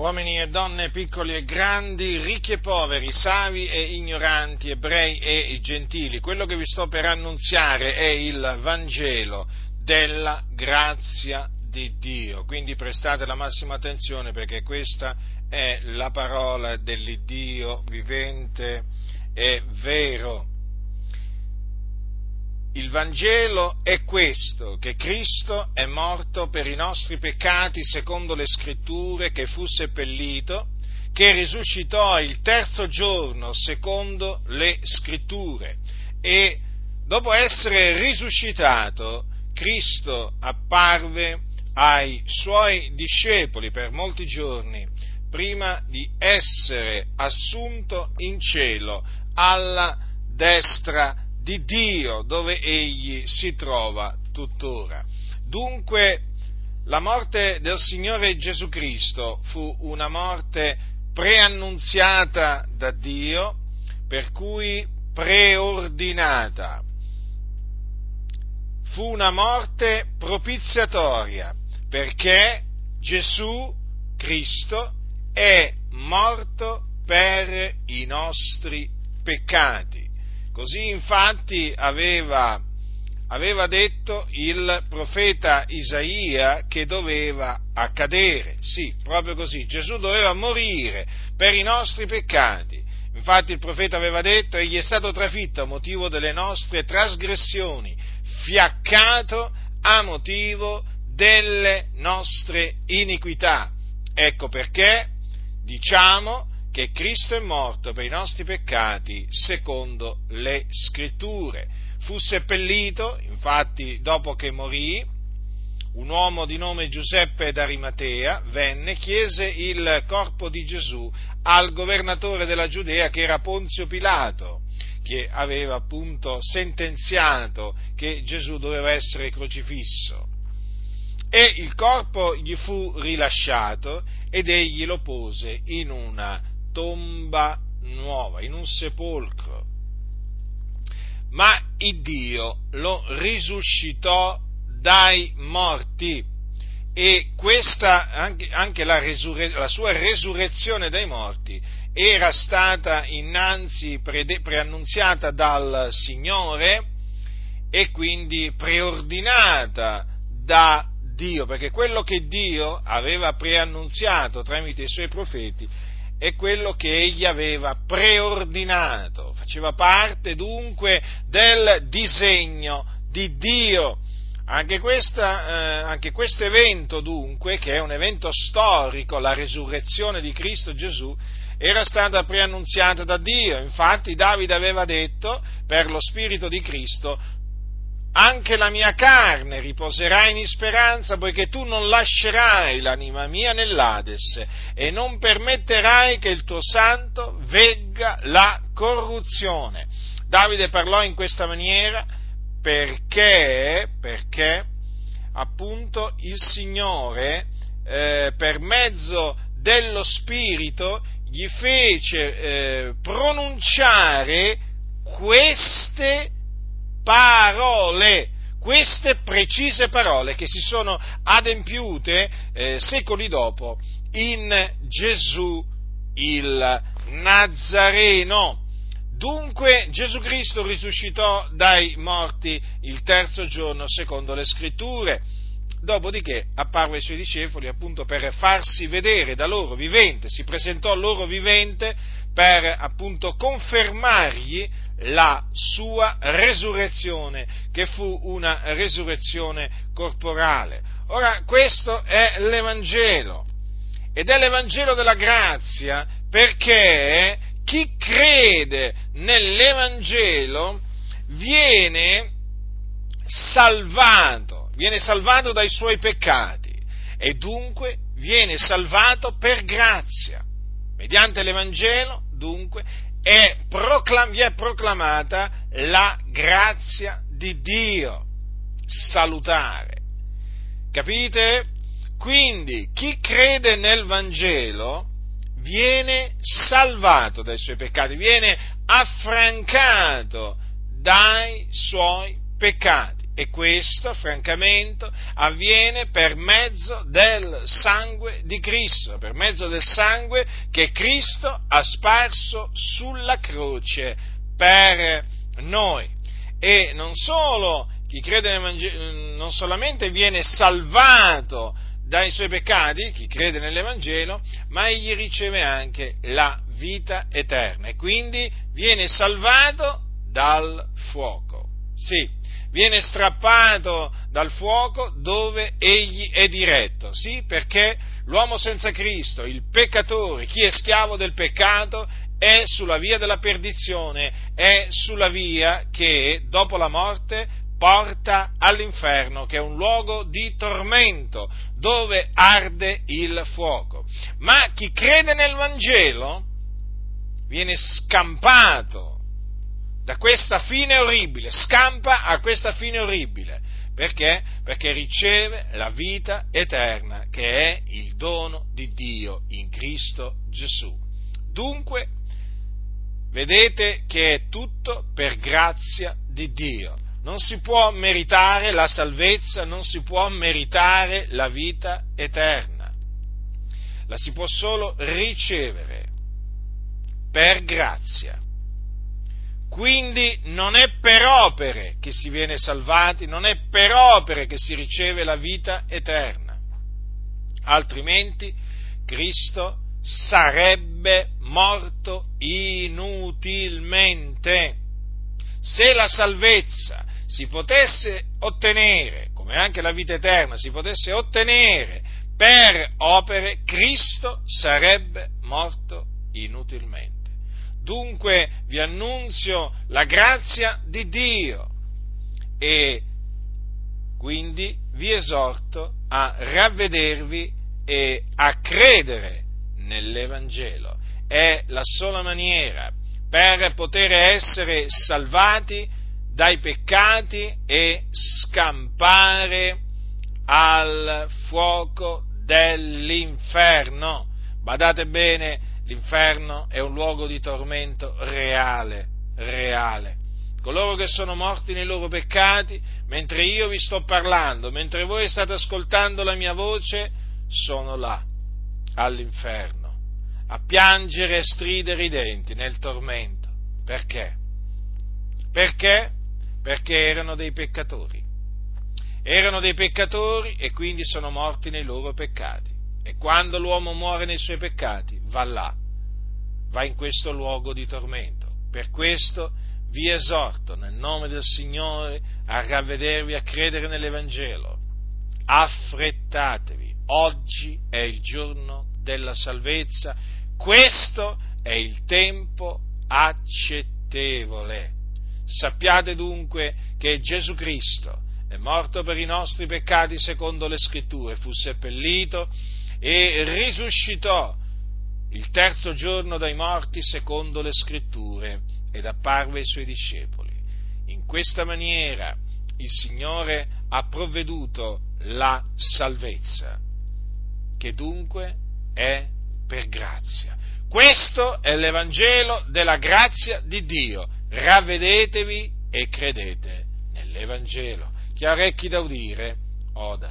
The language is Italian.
uomini e donne, piccoli e grandi, ricchi e poveri, savi e ignoranti, ebrei e gentili. Quello che vi sto per annunziare è il Vangelo della grazia di Dio. Quindi prestate la massima attenzione perché questa è la parola dell'Iddio vivente e vero. Il Vangelo è questo, che Cristo è morto per i nostri peccati secondo le scritture, che fu seppellito, che risuscitò il terzo giorno secondo le scritture. E dopo essere risuscitato Cristo apparve ai suoi discepoli per molti giorni prima di essere assunto in cielo alla destra di di Dio dove egli si trova tuttora. Dunque la morte del Signore Gesù Cristo fu una morte preannunziata da Dio, per cui preordinata. Fu una morte propiziatoria, perché Gesù Cristo è morto per i nostri peccati. Così infatti aveva, aveva detto il profeta Isaia che doveva accadere. Sì, proprio così. Gesù doveva morire per i nostri peccati. Infatti il profeta aveva detto, egli è stato trafitto a motivo delle nostre trasgressioni, fiaccato a motivo delle nostre iniquità. Ecco perché diciamo che Cristo è morto per i nostri peccati secondo le scritture. Fu seppellito, infatti dopo che morì, un uomo di nome Giuseppe d'Arimatea venne, chiese il corpo di Gesù al governatore della Giudea che era Ponzio Pilato, che aveva appunto sentenziato che Gesù doveva essere crocifisso. E il corpo gli fu rilasciato ed egli lo pose in una tomba nuova, in un sepolcro. Ma il Dio lo risuscitò dai morti e questa, anche, anche la, resurre, la, sua resurrezione dai morti era stata innanzi pre, preannunziata dal Signore e quindi preordinata da Dio, perché quello che Dio aveva preannunziato tramite i suoi profeti è quello che egli aveva preordinato, faceva parte dunque del disegno di Dio. Anche, questa, eh, anche questo evento dunque, che è un evento storico, la resurrezione di Cristo Gesù, era stata preannunziata da Dio. Infatti Davide aveva detto, per lo Spirito di Cristo, anche la mia carne riposerà in speranza, poiché tu non lascerai l'anima mia nell'Ades e non permetterai che il tuo santo vegga la corruzione. Davide parlò in questa maniera perché, perché appunto il Signore eh, per mezzo dello Spirito gli fece eh, pronunciare queste parole, queste precise parole che si sono adempiute eh, secoli dopo in Gesù il Nazareno. Dunque Gesù Cristo risuscitò dai morti il terzo giorno secondo le scritture, dopodiché apparve ai suoi discepoli appunto per farsi vedere da loro vivente, si presentò loro vivente per appunto confermargli la sua resurrezione, che fu una resurrezione corporale. Ora, questo è l'Evangelo, ed è l'Evangelo della grazia, perché chi crede nell'Evangelo viene salvato, viene salvato dai suoi peccati e dunque viene salvato per grazia. Mediante l'Evangelo, dunque, è proclam- vi è proclamata la grazia di Dio salutare. Capite? Quindi chi crede nel Vangelo viene salvato dai suoi peccati, viene affrancato dai suoi peccati. E questo, francamente, avviene per mezzo del sangue di Cristo, per mezzo del sangue che Cristo ha sparso sulla croce per noi. E non solo chi crede nel Vangelo, non solamente viene salvato dai suoi peccati, chi crede nell'Evangelo, ma egli riceve anche la vita eterna e quindi viene salvato dal fuoco. Sì, viene strappato dal fuoco dove egli è diretto, sì, perché l'uomo senza Cristo, il peccatore, chi è schiavo del peccato, è sulla via della perdizione, è sulla via che dopo la morte porta all'inferno, che è un luogo di tormento, dove arde il fuoco. Ma chi crede nel Vangelo viene scampato da questa fine orribile, scampa a questa fine orribile. Perché? Perché riceve la vita eterna, che è il dono di Dio in Cristo Gesù. Dunque, vedete che è tutto per grazia di Dio non si può meritare la salvezza, non si può meritare la vita eterna. La si può solo ricevere per grazia. Quindi non è per opere che si viene salvati, non è per opere che si riceve la vita eterna. Altrimenti Cristo sarebbe morto inutilmente. Se la salvezza si potesse ottenere, come anche la vita eterna si potesse ottenere per opere, Cristo sarebbe morto inutilmente. Dunque vi annunzio la grazia di Dio e quindi vi esorto a ravvedervi e a credere nell'Evangelo. È la sola maniera per poter essere salvati dai peccati e scampare al fuoco dell'inferno. Badate bene, l'inferno è un luogo di tormento reale, reale. Coloro che sono morti nei loro peccati, mentre io vi sto parlando, mentre voi state ascoltando la mia voce, sono là, all'inferno, a piangere e stridere i denti nel tormento. Perché? Perché? perché erano dei peccatori. Erano dei peccatori e quindi sono morti nei loro peccati. E quando l'uomo muore nei suoi peccati, va là, va in questo luogo di tormento. Per questo vi esorto nel nome del Signore a ravvedervi, a credere nell'Evangelo. Affrettatevi, oggi è il giorno della salvezza, questo è il tempo accettevole. Sappiate dunque che Gesù Cristo è morto per i nostri peccati secondo le scritture, fu seppellito e risuscitò il terzo giorno dai morti secondo le scritture ed apparve ai suoi discepoli. In questa maniera il Signore ha provveduto la salvezza, che dunque è per grazia. Questo è l'Evangelo della grazia di Dio ravvedetevi e credete nell'Evangelo. Chi ha orecchi da udire, oda.